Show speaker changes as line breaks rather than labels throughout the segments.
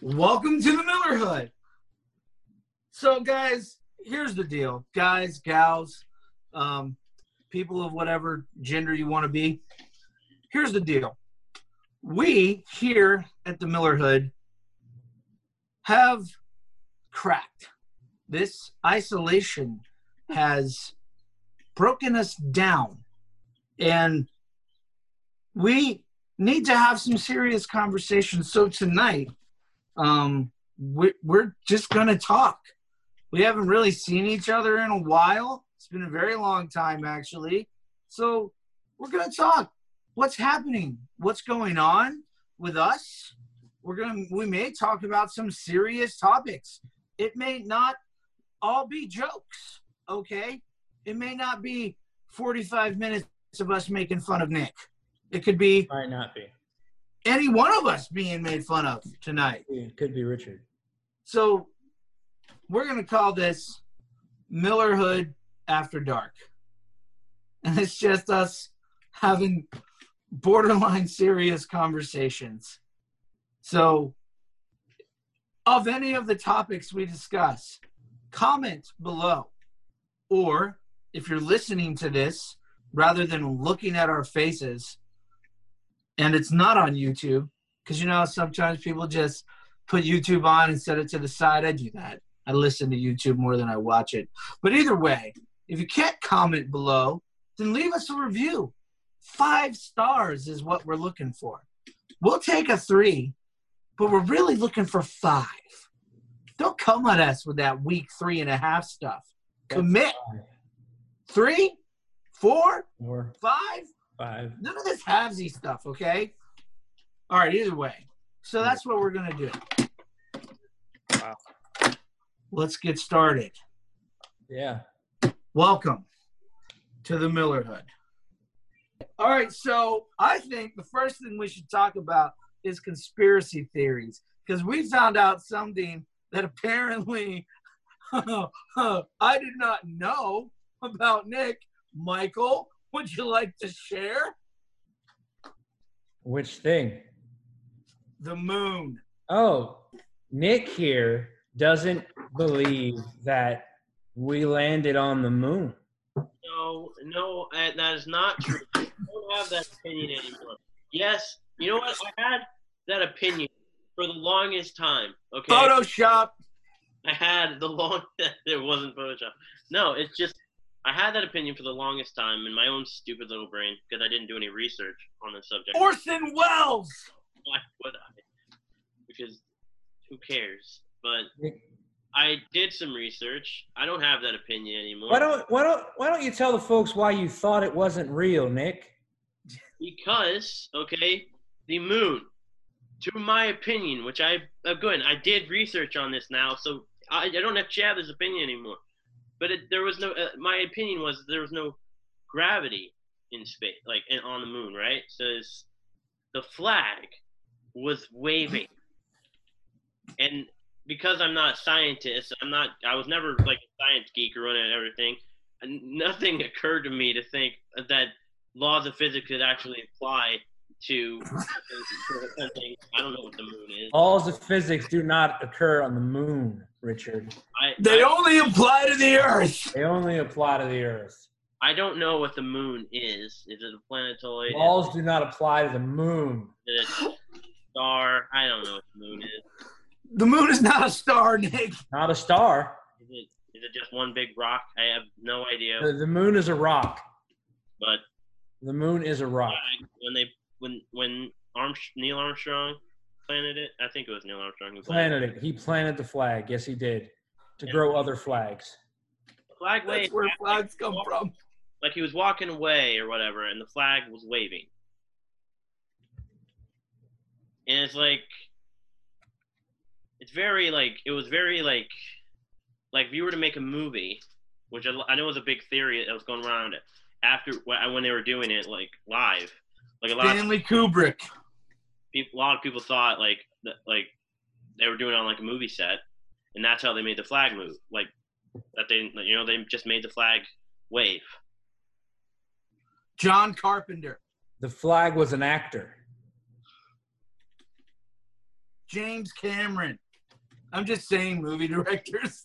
Welcome to the Miller Hood. So, guys, here's the deal, guys, gals, um, people of whatever gender you want to be. Here's the deal. We here at the Miller Hood have cracked. This isolation has broken us down, and we need to have some serious conversations. So tonight, um, we, we're just gonna talk. We haven't really seen each other in a while. It's been a very long time, actually. So we're gonna talk. What's happening? What's going on with us? We're gonna. We may talk about some serious topics. It may not all be jokes. Okay. It may not be 45 minutes of us making fun of Nick. It could be
Might not be.
Any one of us being made fun of tonight.
It could be Richard.
So we're going to call this Millerhood After Dark. And it's just us having borderline serious conversations. So, of any of the topics we discuss, comment below. Or if you're listening to this, rather than looking at our faces, and it's not on YouTube, because you know sometimes people just put YouTube on and set it to the side. I do that. I listen to YouTube more than I watch it. But either way, if you can't comment below, then leave us a review. Five stars is what we're looking for. We'll take a three, but we're really looking for five. Don't come at us with that week three and a half stuff. Commit. Three, four,
Four,
five,
five.
none of this halvesy stuff, okay? All right, either way. So that's what we're gonna do.
Wow.
Let's get started.
Yeah.
Welcome to the Miller Hood. All right, so I think the first thing we should talk about is conspiracy theories because we found out something that apparently I did not know about Nick. Michael, would you like to share?
Which thing?
The moon.
Oh, Nick here doesn't believe that we landed on the moon.
No, no, uh, that is not true. I don't have that opinion anymore. Yes, you know what? I had that opinion for the longest time. Okay,
Photoshop.
I had the long. it wasn't Photoshop. No, it's just I had that opinion for the longest time in my own stupid little brain because I didn't do any research on the subject.
Orson Welles.
Why would I? Because who cares? But I did some research. I don't have that opinion anymore.
Why don't why don't why don't you tell the folks why you thought it wasn't real, Nick?
Because, okay, the moon, to my opinion, which I, uh, good, I did research on this now, so I, I don't actually have this opinion anymore. But it, there was no, uh, my opinion was there was no gravity in space, like in, on the moon, right? So it's, the flag was waving. And because I'm not a scientist, I'm not, I was never like a science geek or and everything, nothing occurred to me to think that laws of physics could actually apply to something. I don't know what the moon is.
Laws of physics do not occur on the moon, Richard.
I,
They
I,
only apply to the Earth.
They only apply to the Earth.
I don't know what the moon is. Is it a planetoid?
Balls do not apply to the moon.
Is it a star? I don't know what the moon is.
The moon is not a star, Nick.
Not a star.
Is it, is it just one big rock? I have no idea.
The, the moon is a rock.
But
The moon is a rock.
when they when when Arm, Neil Armstrong planted it, I think it was Neil Armstrong who
Planted it. He planted the flag. Yes, he did. To grow other flags.
The flag
That's
waved.
where flags come from.
Like he was walking away or whatever, and the flag was waving. And it's like, it's very like it was very like, like if you were to make a movie, which I, I know was a big theory that was going around after when they were doing it like live, like a lot of
Stanley Kubrick.
People, a lot of people thought like that, like they were doing it on like a movie set, and that's how they made the flag move. Like that they, you know, they just made the flag wave.
John Carpenter.
The flag was an actor.
James Cameron. I'm just saying, movie directors.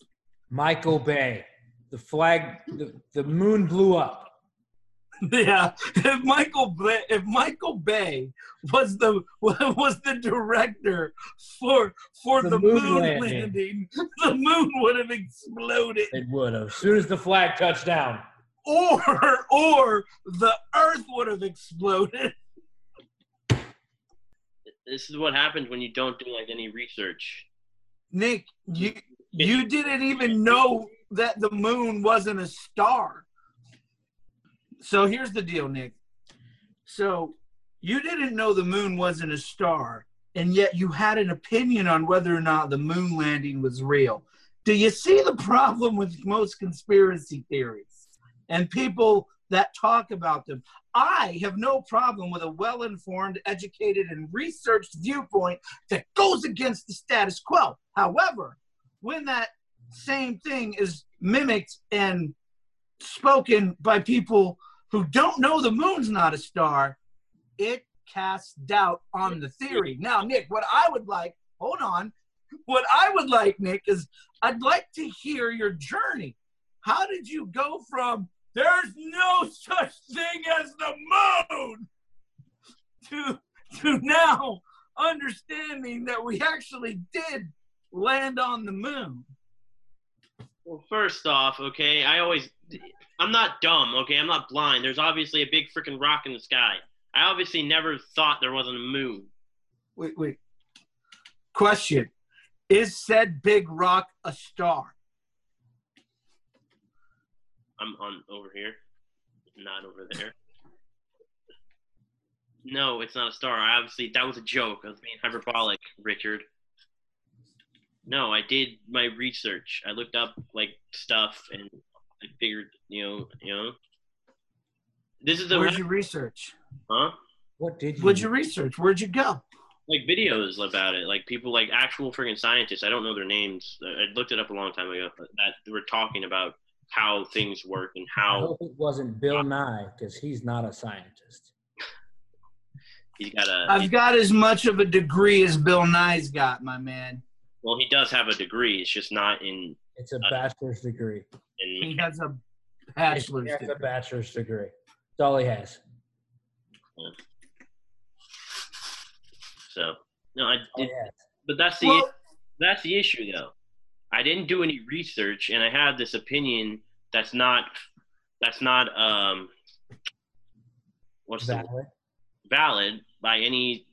Michael Bay. The flag, the, the moon blew up.
Yeah, if Michael Bay, if Michael Bay was the was the director for for the,
The
moon,
moon
landing.
landing.
the moon would have exploded,
It would have. As soon as the flag touched down.
or or the Earth would have exploded.
This is what happens when you don't do like any research.
Nick, you you didn't even know that the moon wasn't a star. So here's the deal, Nick. So you didn't know the moon wasn't a star, and yet you had an opinion on whether or not the moon landing was real. Do you see the problem with most conspiracy theories and people that talk about them? I have no problem with a well informed, educated, and researched viewpoint that goes against the status quo. However, when that same thing is mimicked and spoken by people who don't know the moon's not a star, it casts doubt on the theory. Now, Nick, what I would like, hold on, what I would like, Nick, is I'd like to hear your journey. How did you go from there's no such thing as the moon to to now understanding that we actually did land on the moon?
Well, first off, okay, I always, I'm not dumb, okay, I'm not blind. There's obviously a big freaking rock in the sky. I obviously never thought there wasn't a moon.
Wait, wait. Question: Is said big rock a star?
I'm on over here, not over there. No, it's not a star. I obviously, that was a joke. I was being hyperbolic, Richard. No, I did my research. I looked up like stuff, and I figured, you know, you know. This is the
Where'd you research?
huh?
What did you?
What'd you research? Where'd you go?
like videos about it, like people like actual freaking scientists. I don't know their names. I looked it up a long time ago. But that were talking about how things work and
I
how
hope it wasn't Bill uh, Nye because he's not a scientist.
he's got a.
I've got as much of a degree as Bill Nye's got, my man.
Well, he does have a degree. It's just not in
It's a bachelor's degree.
in.
He has a
He
bachelor's
has a
degree.
bachelor's degree. That's all he has.
So no, I
All he
did,
has.
but that's the
Well,
that's the issue though. I didn't do any research, and I have this opinion that's not that's not um what's the
Valid.
valid by any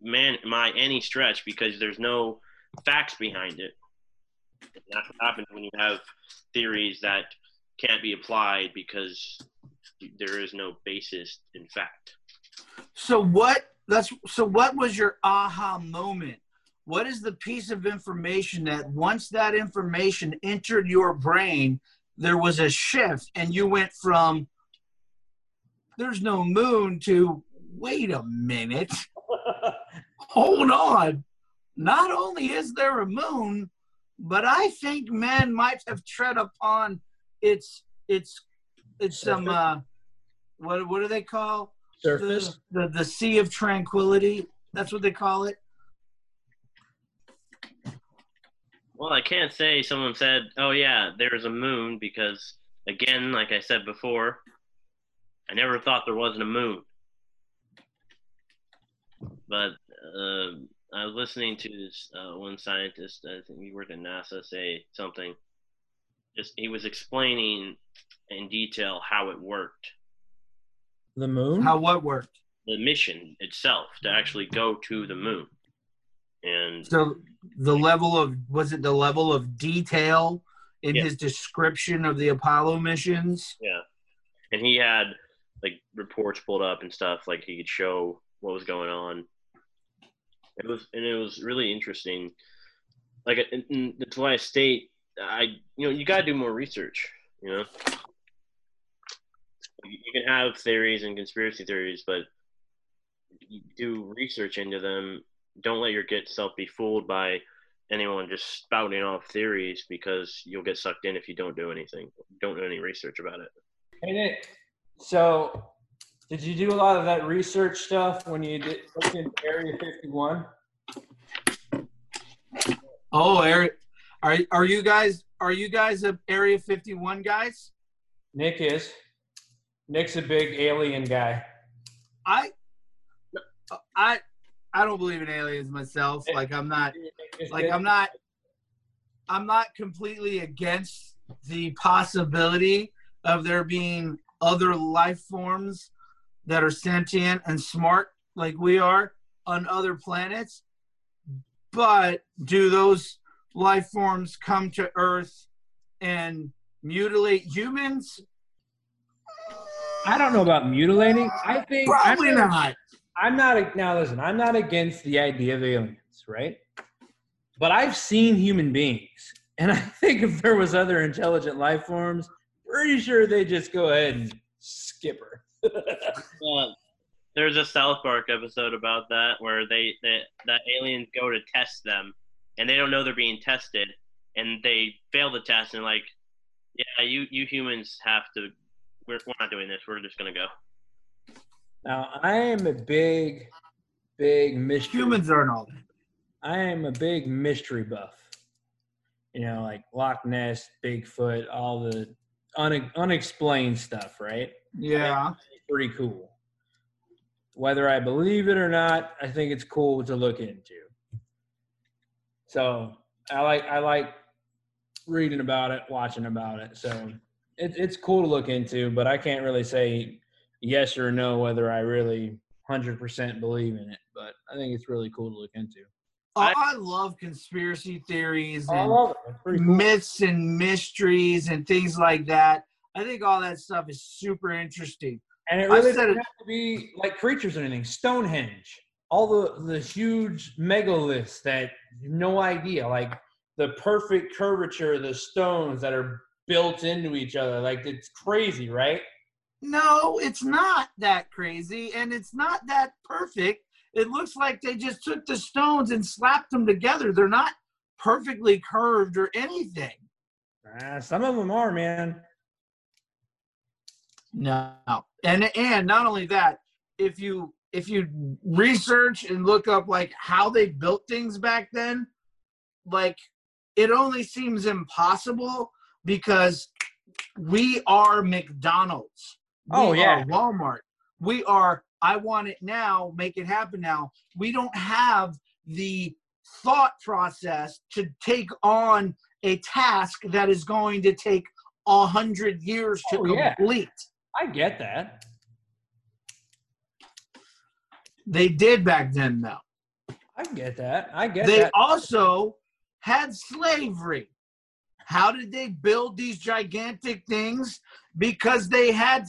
man by any stretch because there's no facts behind it. And that's what happens when you have theories that can't be applied because there is no basis in fact.
so what? That's so. What was your aha moment? What is the piece of information that once that information entered your brain, there was a shift, and you went from "there's no moon" to "wait a minute." hold on. Not only is there a moon, but I think man might have tread upon its its its um uh, what what do they call
Surface.
the, the the sea of tranquility? That's what they call it.
Well, I can't say someone said, "Oh yeah, there's a moon," because again, like I said before, I never thought there wasn't a moon. But uh, I was listening to this uh, one scientist, I think he worked at NASA, say something. Just he was explaining in detail how it worked,
The moon.
How what worked?
the mission itself to actually go to the moon, and
So the level of was it the level of detail in
Yeah.
his description of the Apollo missions?
Yeah, and he had like reports pulled up and stuff. Like he could show what was going on. It was and it was really interesting. Like and, and that's why I state I you know you gotta do more research. You know, you can have theories and conspiracy theories, but do research into them. Don't let your get self be fooled by anyone just spouting off theories because you'll get sucked in if you don't do anything. Don't do any research about it.
Nick. So, did you do a lot of that research stuff when you did looked into Area 51?
Oh, area, are are you guys are you guys a Area 51 guys?
Nick is. Nick's a big alien guy.
I I I don't believe in aliens myself. Like I'm not like I'm not I'm not completely against the possibility of there being other life forms that are sentient and smart like we are on other planets. But do those life forms come to Earth and mutilate humans?
I don't know about mutilating. I think
Probably
I'm
not.
I'm not now. Listen, I'm not against the idea of aliens, right? But I've seen human beings, and I think if there was other intelligent life forms, pretty sure they just go ahead and skip her.
Uh, there's a South Park episode about that where they that that aliens go to test them, and they don't know they're being tested, and they fail the test, and like, yeah, you you humans have to. We're, we're not doing this. We're just gonna go.
now, I am a big, big mystery.
Humans aren't all that.
I am a big mystery buff. You know, like Loch Ness, Bigfoot, all the une- unexplained stuff, right?
Yeah.
Pretty cool. Whether I believe it or not, I think it's cool to look into. So I like I like reading about it, watching about it. So it, it's cool to look into, but I can't really say yes or no whether I really hundred percent believe in it. But I think it's really cool to look into.
Oh,
I-
I love conspiracy theories and
love it. It's pretty cool.
myths and mysteries and things like that. I think all that stuff is super interesting.
And it really doesn't
it-
have to be like creatures or anything. Stonehenge, all the the huge megaliths that no idea, like the perfect curvature of the stones that are built into each other. Like it's crazy, right?
No, it's not that crazy and it's not that perfect. It looks like they just took the stones and slapped them together. They're not perfectly curved or anything.
Uh, some of them are, man.
No. And and not only that, if you if you research and look up like how they built things back then, like it only seems impossible because we are McDonald's. Oh, we
Oh, yeah.
are Walmart. We are I want it now, make it happen now. We don't have the thought process to take on a task that is going to take a hundred years to
Oh,
complete.
I get that.
They did back then, though.
I get that. I get that.
They
that.
also had slavery. How did they build these gigantic things? Because they had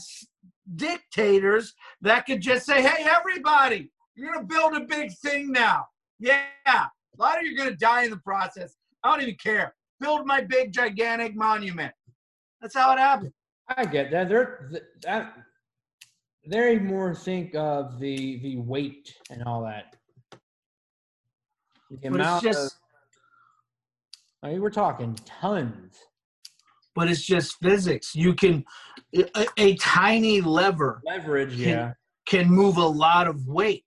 dictators that could just say, hey, everybody, you're going to build a big thing now. Yeah, a lot of you are going to die in the process. I don't even care. Build my big, gigantic monument. That's how it happened.
I get that. They're that they more think of the the weight and all that. The
But it's just.
of, I mean, we're talking tons.
but it's just physics. You can a, a tiny lever
Leverage,
Can-
yeah.
can move a lot of weight.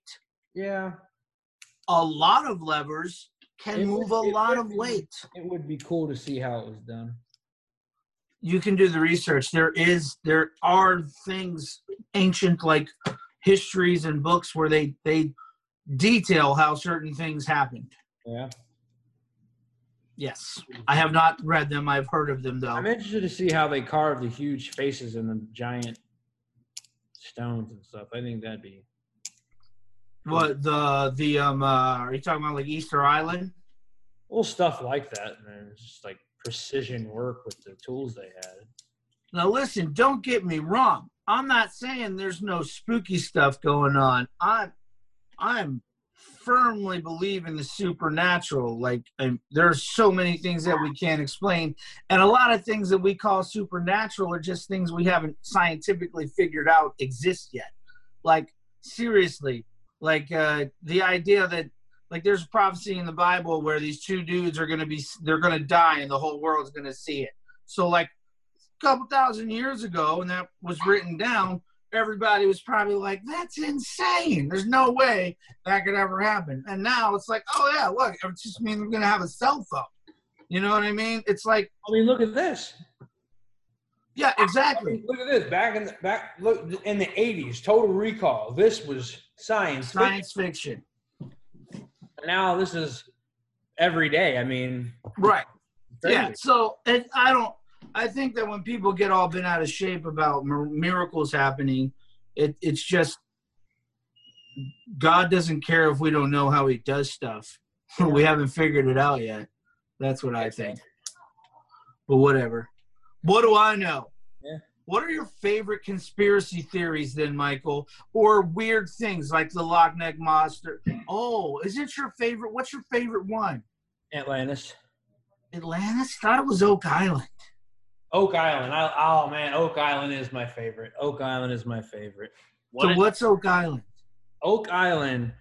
Yeah.
A lot of levers can
It
move
would-
a lot
would
of weight.
It would be cool to see how it was done.
You can do the research. There is there are things ancient like histories and books where they they detail how certain things happened.
Yeah.
Yes. I have not read them. I've heard of them though.
I'm interested to see how they carve the huge faces and the giant stones and stuff. I think that'd be
What the the um uh, are you talking about like Easter Island?
little stuff like that. And it's just like precision work with the tools they had.
Now, listen, don't get me wrong. I'm not saying there's no spooky stuff going on. I'm, I'm firmly believe in the supernatural. Like, and there's so many things that we can't explain, and a lot of things that we call supernatural are just things we haven't scientifically figured out exist yet. Like, seriously, like uh, the idea that like there's a prophecy in the Bible where these two dudes are gonna be they're gonna die and the whole world's gonna see it. So like a couple thousand years ago and that was written down everybody was probably like, "That's insane. There's no way that could ever happen." And now it's like, "Oh yeah, look, it just means we're gonna have a cell phone." You know what I mean? It's like,
I mean, look at this.
yeah,
I
exactly.
mean, look at this. Back in the back, look in the '80s, Total Recall. This was science. fiction.
Science fiction,
Now this is every day. I mean,
right? Yeah. So, and I don't. I think that when people get all bent out of shape about miracles happening, it, it's just God doesn't care if we don't know how He does stuff. we haven't figured it out yet. That's what I think. But whatever. What do I know? What are your favorite conspiracy theories then, Michael? Or weird things like the Loch Ness monster? Oh, is it your favorite? What's your favorite one?
Atlantis,
Atlantis? Thought it was Oak Island.
Oak Island. I, oh man, Oak Island is my favorite. Oak Island is my favorite.
What
so
is-
what's Oak Island?
Oak Island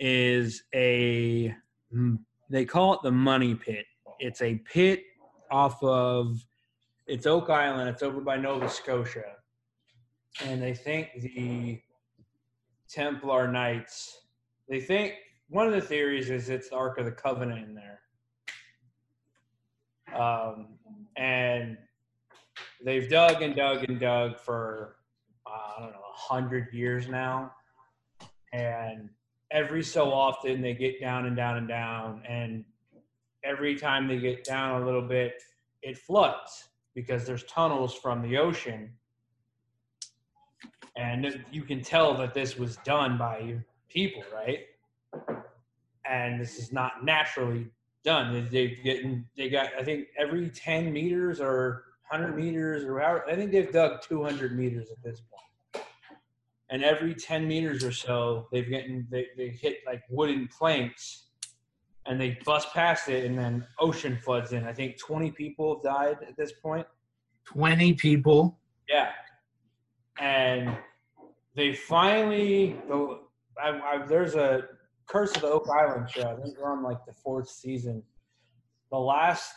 is a hmm, they call it the money pit. It's a pit off of it's Oak Island. It's over by Nova Scotia, and they think the Templar Knights. They think one of the theories is it's the Ark of the Covenant in there, um, and they've dug and dug and dug for uh, I don't know a hundred years now and every so often they get down and down and down and every time they get down a little bit it floods because there's tunnels from the ocean. And you can tell that this was done by people right? And this is not naturally done. They- they've getting they got i think every 10 meters or 100 meters or however i think they've dug 200 meters at this point. And every 10 meters or so they've getting they, they hit like wooden planks and they bust past it and then ocean floods in. I think 20 people have died at this point. point
20 people.
yeah. And they finally the I, I, there's a curse of the oak island show. I think we're on like the fourth season. The last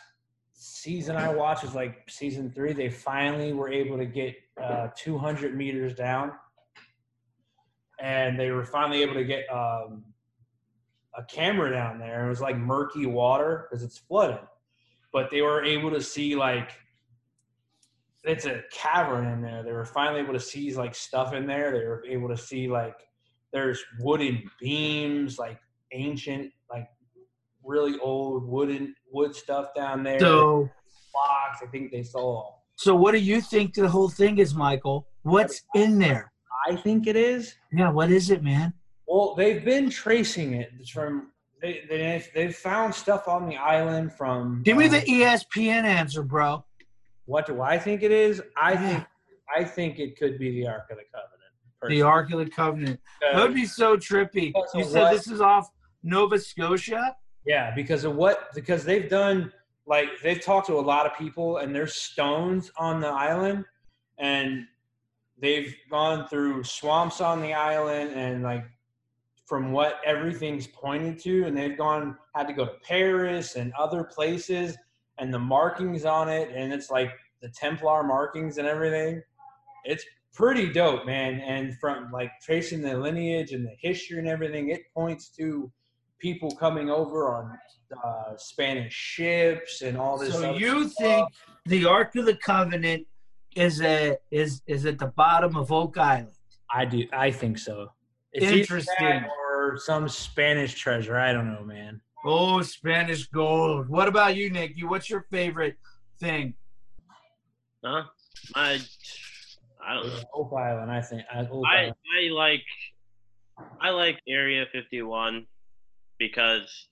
season i watched was like season three. They finally were able to get uh, 200 meters down. And they were finally able to get um, a camera down there. It was like murky water because it's flooded, but they were able to see like it's a cavern in there. They were finally able to see like stuff in there. They were able to see like there's wooden beams, like ancient, like really old wooden wood stuff down there.
So
blocks. I think they saw.
so what do you think the whole thing is, Michael? What's in there?
I think it is.
Yeah, what is it, man?
Well, they've been tracing it from they they they've found stuff on the island from.
Give me
um,
the E ESPN answer, bro.
What do I think it is? I
Yeah.
think I think it could be the Ark of the Covenant.
The Ark of the Covenant. That would be so trippy. You said
what-
this is off Nova Scotia?
Yeah, because of what? Because they've done like they've talked to a lot of people, and there's stones on the island, and they've gone through swamps on the island, and like from what everything's pointed to, and they've gone had to go to Paris and other places, and the markings on it, and it's like the Templar markings and everything. It's pretty dope, man. And from like tracing the lineage and the history and everything, it points to people coming over on uh, Spanish ships and all this.
So you
stuff.
think the Ark of the Covenant is a is is at the bottom of Oak Island?
I do. I think so. It's
Interesting.
Or some Spanish treasure. I don't know, man.
Oh, Spanish gold. What about you, Nicky? What's your favorite thing?
Huh? I, I don't know.
Oak Island. I think. I,
I, I like I like Area 51 because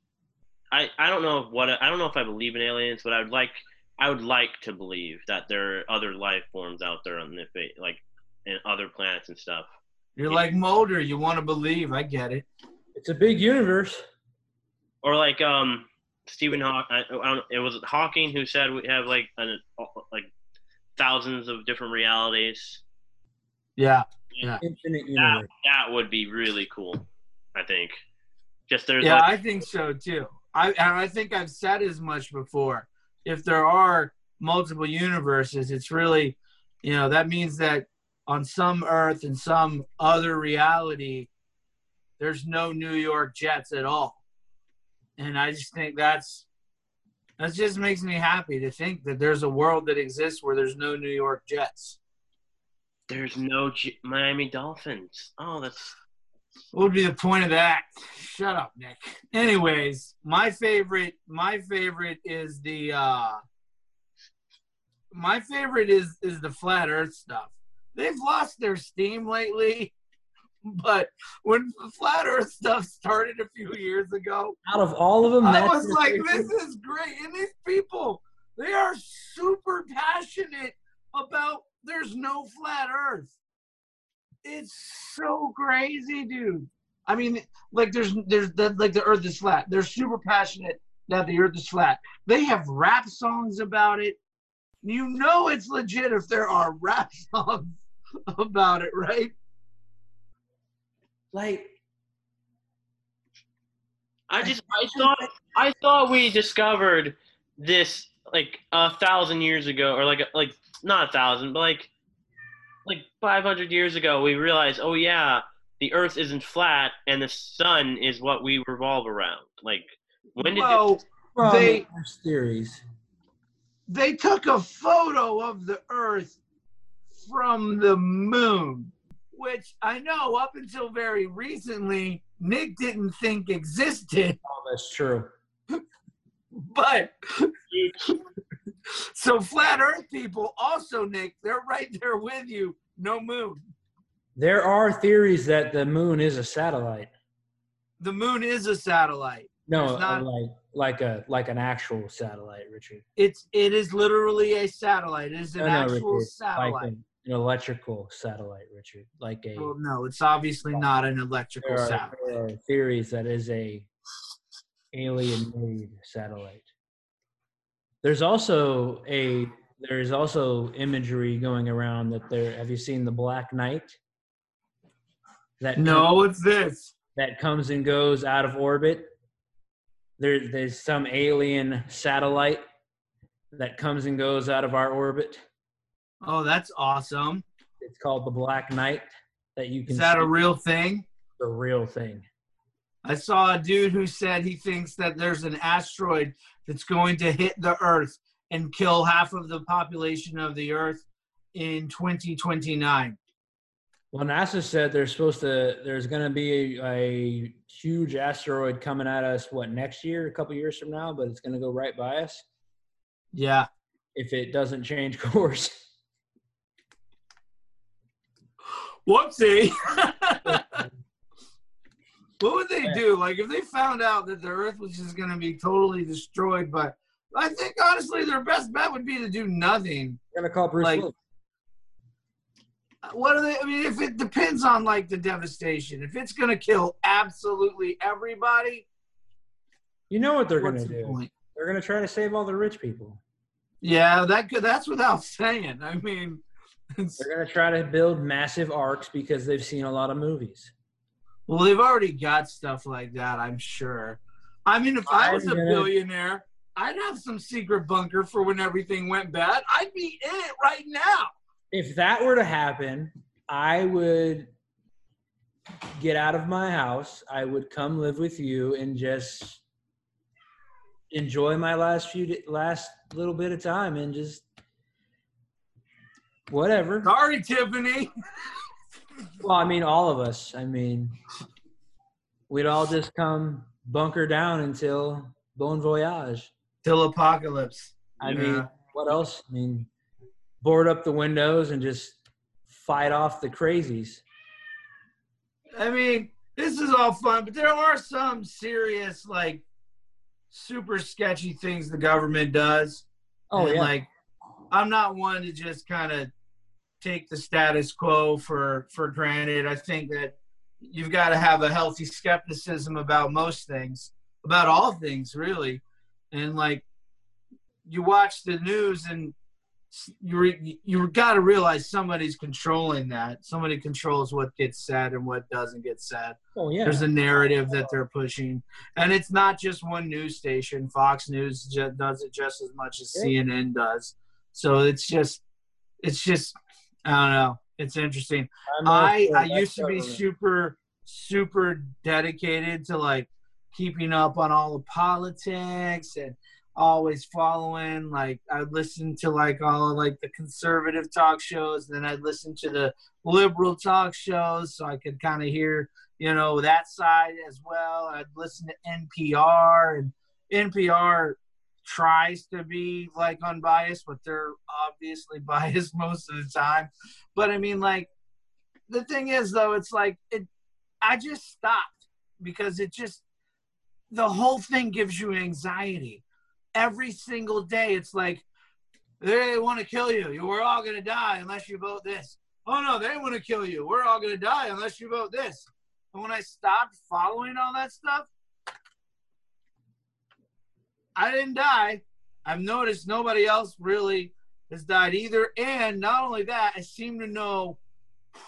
I I don't know what I don't know if I believe in aliens, but I would like I would like to believe that there are other life forms out there on the like in other planets and stuff.
You're like Mulder. You want to believe. I get it.
It's a big universe.
Or like um Stephen Hawk I, I don't, it was Hawking who said we have like an, like thousands of different realities.
Yeah. Yeah.
Infinite
That
universe.
that would be really cool. I think. Just there's
Yeah,
like
I think so too. I and I think I've said as much before. If there are multiple universes, it's really, you know, that means that on some Earth and some other reality, there's no New York Jets at all, and I just think that's that just makes me happy to think that there's a world that exists where there's no New York Jets.
There's no G- Miami Dolphins. Oh, that's
What would be the point of that? Shut up, Nick. Anyways, my favorite my favorite is the uh my favorite is is the flat earth stuff. They've lost their steam lately, but when the flat earth stuff started a few years ago,
Out of all of them,
I was like, this is great. And these people, they are super passionate about there's no flat earth. It's so crazy, dude. I mean, like there's there's the, like the earth is flat. They're super passionate that the earth is flat. They have rap songs about it. You know it's legit if there are rap songs about it, right?
like
I just I thought I thought we discovered this like a thousand years ago, or like like not a thousand, but like like five hundred years ago. We realized, oh yeah, the Earth isn't flat, and the sun is what we revolve around. Like when did
well,
this,
from
They-
there's theories.
They took a photo of the earth from the moon which i know up until very recently nick didn't think existed.
Oh, that's true.
but so flat earth people also nick they're right there with you. No moon.
There are theories that the moon is a satellite.
the moon is a satellite.
No,
not-
like like a like an actual satellite, Richard.
it's it is literally a satellite it is an
No, no,
actual
Richard,
satellite
Like an, an electrical satellite, Richard. Like a
well no it's obviously not an electrical
there are,
satellite
there are theories that is a alien made satellite. There's also a there's also imagery going around that there have you seen the Black Knight? That
no it's this
that comes and goes out of orbit. There, there's some alien satellite that comes and goes out of our orbit.
oh that's awesome
It's called the Black Knight. That you can
Is that
see
a real thing?
the real thing.
I saw a dude who said he thinks that there's an asteroid that's going to hit the Earth and kill half of the population of the Earth in 2029.
Well, NASA said there's supposed to there's going to be a, a huge asteroid coming at us. What next year? A couple years from now, but it's going to go right by us
Yeah.
if it doesn't change course.
Whoopsie. what would they do? Like if they found out that the Earth was just going to be totally destroyed, but I think honestly their best bet would be to do nothing.
To call Bruce
Like-
Willis.
What are they? I mean, if it depends on like the devastation, if it's gonna kill absolutely everybody,
You know what they're going to
the
do?
point?
They're going to try to save all the rich people.
Yeah, that could. That's without saying. I mean,
They're going to try to build massive arks because they've seen a lot of movies.
well, they've already got stuff like that. I'm sure. I mean, if I was a billionaire, I'd have some secret bunker for when everything went bad. I'd be in it right now.
If that were to happen, I would get out of my house. I would come live with you and just enjoy my last few last little bit of time and just whatever.
Sorry, Tiffany.
Well, I mean, all of us. I mean, we'd all just come bunker down until bon voyage.
Till apocalypse.
I
Yeah.
mean, what else? I mean, board up the windows and just fight off the crazies.
I mean, this is all fun, but there are some serious, like, super sketchy things the government does.
Oh
And,
yeah,
Like, I'm not one to just kind of take the status quo for for granted. I think that you've got to have a healthy skepticism about most things, about all things, really. And like, you watch the news and you re- you got to realize somebody's controlling that. Somebody controls what gets said and what doesn't get said
oh yeah.
there's a narrative that they're pushing and it's not just one news station fox news does it just as much as
Yeah.
cnn does so it's just it's just i don't know It's interesting. I
for
I used to be super super dedicated to like keeping up on all the politics and always following like I'd listen to like all of like the conservative talk shows and then I'd listen to the liberal talk shows so I could kind of hear you know that side as well. I'd listen to NPR and NPR tries to be like unbiased but they're obviously biased most of the time. But I mean like the thing is though it's like it i just stopped because it just the whole thing gives you anxiety every single day it's like they want to kill you. We're all going to die unless you vote this. Oh no they want to kill you. We're all going to die unless you vote this. And when i stopped following all that stuff i didn't die. I've noticed nobody else really has died either. And not only that i seem to know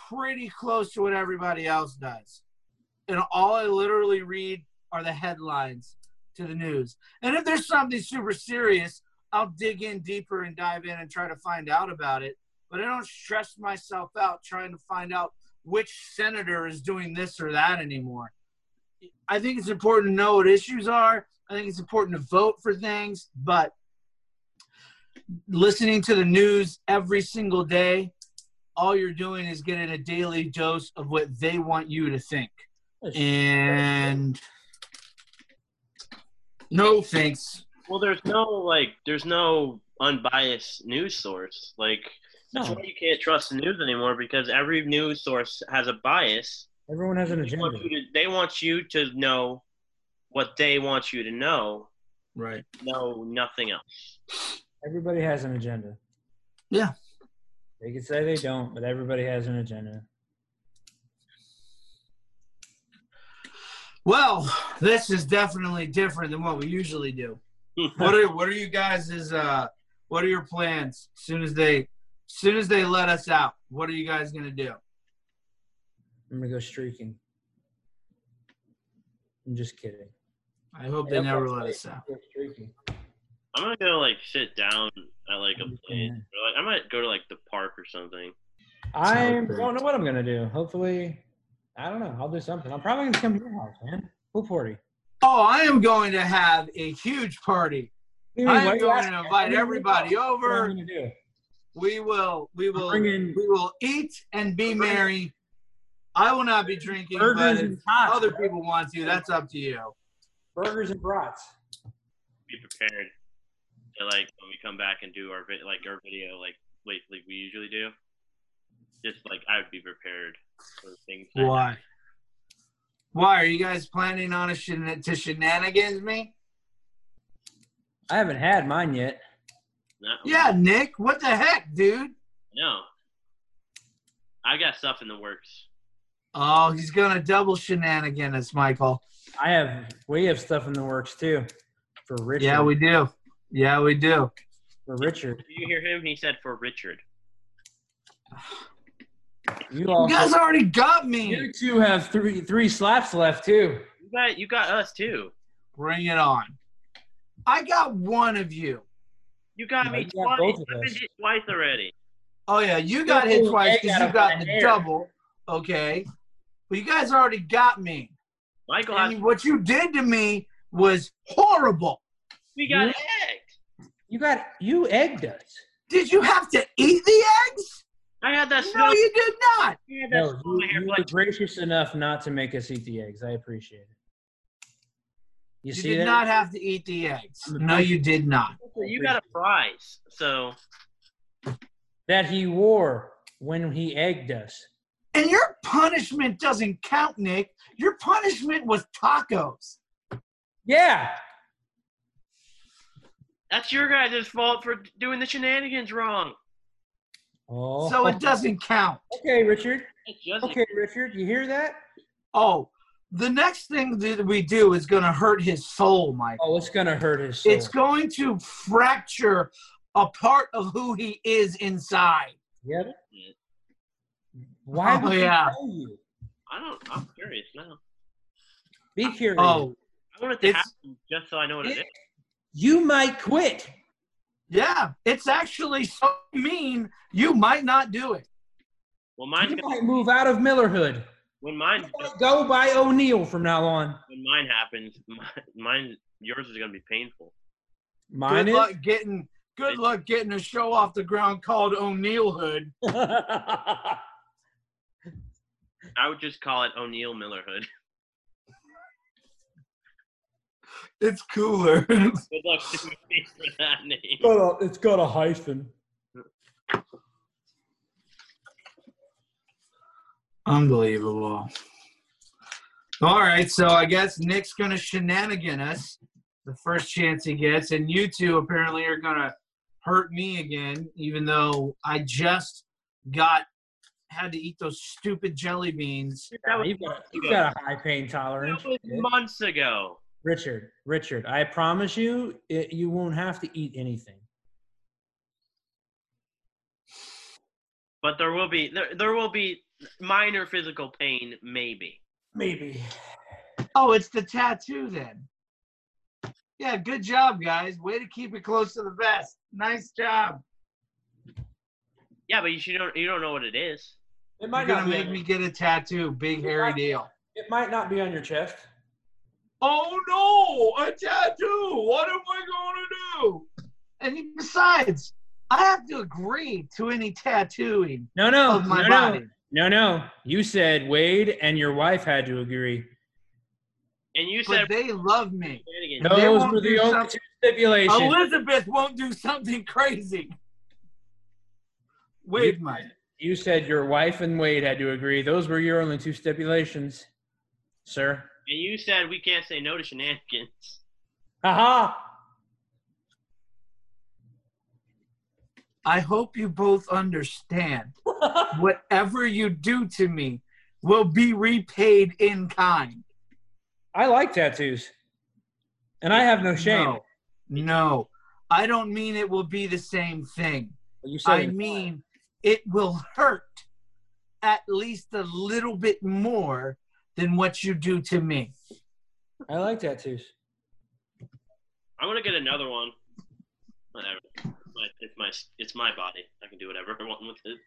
pretty close to what everybody else does. And all I literally read are the headlines to the news. And if there's something super serious, I'll dig in deeper and dive in and try to find out about it. But I don't stress myself out trying to find out which senator is doing this or that anymore. I think it's important to know what issues are. I think it's important to vote for things, but listening to the news every single day all you're doing is getting a daily dose of what they want you to think. And no thanks.
Well, there's no like, there's no unbiased news source. Like, that's
No.
why you can't trust the news anymore because every news source has a bias.
Everyone has an
They
agenda.
want, to, they want you to know what they want you to know,
Right.
No, nothing else.
Everybody has an agenda.
Yeah.
They can say they don't, but everybody has an agenda.
Well, this is definitely different than what we usually do. What are what are you guys' uh what are your plans as soon as they as soon as they let us out? What are you guys gonna do?
I'm gonna go streaking. I'm just kidding.
I hope they never let us out.
Streaking.
I'm gonna go like sit down at like a
Okay.
place. Or, like, I might go to like the park or something.
I don't know what I'm gonna do. Hopefully, I don't know. I'll do something. I'm probably gonna come to your house, man. Pool party.
Oh, I am going to have a huge party.
Dude,
I am going to invite everybody
know what I'm
over.
gonna do.
We will we will
bringing-
we will eat and be merry. I will not be drinking, but
Burgers
if
tots.
other
bro.
people want to, that's up to you.
Burgers and brats.
Be prepared. To, like when we come back and do our like our video like like like we usually do. Just like I would be prepared for things. that
Why? Why are you guys planning on a shen- to shenanigans me?
I haven't had mine yet.
Not,
Yeah, Nick. What the heck, dude?
No. I got stuff in the works.
Oh, he's gonna double shenanigan us, Michael.
I have. We have stuff in the works too. For Richard.
Yeah, we do. Yeah, we do.
For Richard.
Did you hear him? He said for Richard.
You
You
also.
guys already got me.
You two have three three slaps left too.
You got you got us too.
Bring it on. I got one of you.
You got
No,
me
you got
twice.
both
I've been hit twice already.
Oh yeah, you got
Double
hit twice because you got the
hair.
double. Okay, but you guys already got me.
Michael has.
And what you did to me was horrible.
We got
You-
egged.
You got you egged us.
Did you have to eat the eggs?
I had that
No, you did not.
I had that
No,
smell
you,
hair
you were gracious enough not to make us eat the eggs. I appreciate it. You,
You
see
did
that?
not have to eat the eggs. No, you did not.
you got a prize. So
that he wore when he egged us.
And your punishment doesn't count, Nick. Your punishment was tacos.
Yeah.
that's your guys' fault for doing the shenanigans wrong.
Oh.
So it doesn't count.
Okay, Richard. Okay, Richard. You hear that?
Oh, the next thing that we do is going to hurt his soul, Mike.
Oh, it's gonna hurt his soul.
It's going to fracture a part of who he is inside.
Yep. Why
Oh,
would
yeah.
he tell you?
I don't. I'm curious now.
Be curious.
Oh,
I want it to
It's-
happen just so I know what it is.
You might quit.
Yeah. It's actually so mean, you might not do it.
Well, mine's
You
gonna,
might move out of Millerhood.
when mine
might Go by O'Neill from now on.
when mine happens, mine, mine yours is gonna be painful.
Mine
Good
is.
luck getting good luck getting a show off the ground called O'Neill Hood.
I would just call it O'Neill Millerhood.
It's cooler.
Good luck to me for that name.
it's got a hyphen.
Unbelievable. All right, so I guess Nick's gonna shenanigan us the first chance he gets, and you two apparently are gonna hurt me again, even though I just got had to eat those stupid jelly beans.
That was
You've got, you've got a high pain tolerance.
That was months ago.
Richard, Richard, I promise you, it, you won't have to eat anything.
But there will be there, there will be minor physical pain, maybe.
Maybe.
Oh, it's the tattoo then. Yeah, good job, guys. Way to keep it close to the vest. Nice job.
Yeah, but you should don't you don't know what it is.
It
You're
might
gonna
not be
make me get a tattoo. Big hairy deal.
It might not be on your chest.
Oh no, a tattoo. What am I gonna do? And besides, I have to agree to any tattooing
No, no,
of my
no,
body.
no, no, no. You said Wade and your wife had to agree.
And you
But
said
they love me.
shenanigans.
They
those were the only two stipulations.
Elizabeth won't do something crazy. Wait, Mike.
You said your wife and Wade had to agree. Those were your only two stipulations, sir.
And you said we can't say no to shenanigans.
Haha.
I hope you both understand. Whatever you do to me will be repaid in kind.
I like tattoos, and I have no shame.
No, no. I don't mean it will be the same thing.
You said
I mean it will hurt at least a little bit more than what you do to me.
I like tattoos.
I'm gonna get another one. Whatever. It's my it's my body. I can do whatever I want with it.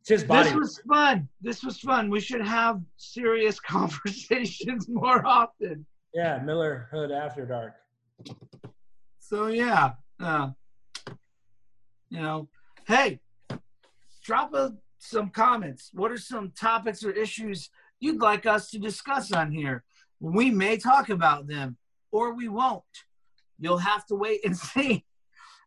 It's his body.
This was fun. This was fun. We should have serious conversations more often.
yeah, Miller Hood After Dark.
So yeah, uh, you know, hey, drop a, some comments. What are some topics or issues you'd like us to discuss on here? We may talk about them, or we won't. You'll have to wait and see.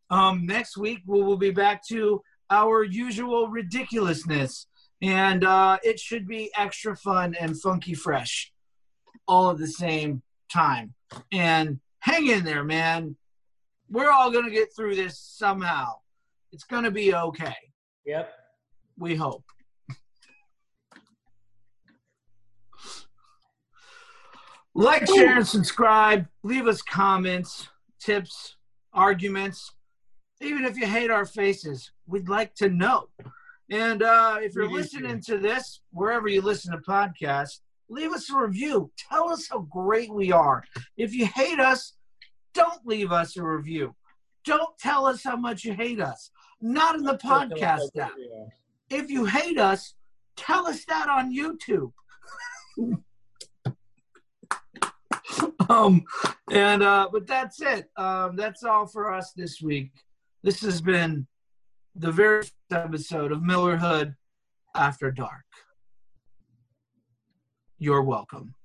Um, next week we will be back to our usual ridiculousness, and uh, it should be extra fun and funky fresh, all at the same time. And hang in there, man we're all going to get through this somehow. It's going to be okay.
Yep.
We hope. Like, share, and subscribe. Leave us comments, tips, arguments. Even if you hate our faces, we'd like to know. And uh, if you're listening to this, wherever you listen to podcasts, leave us a review. Tell us how great we are. If you hate us, don't leave us a review. Don't tell us how much you hate us. Not in the podcast app. If you hate us, tell us that on YouTube. um, and uh, but that's it. Um, that's all for us this week. This has been the very first episode of Miller Hood After Dark. You're welcome.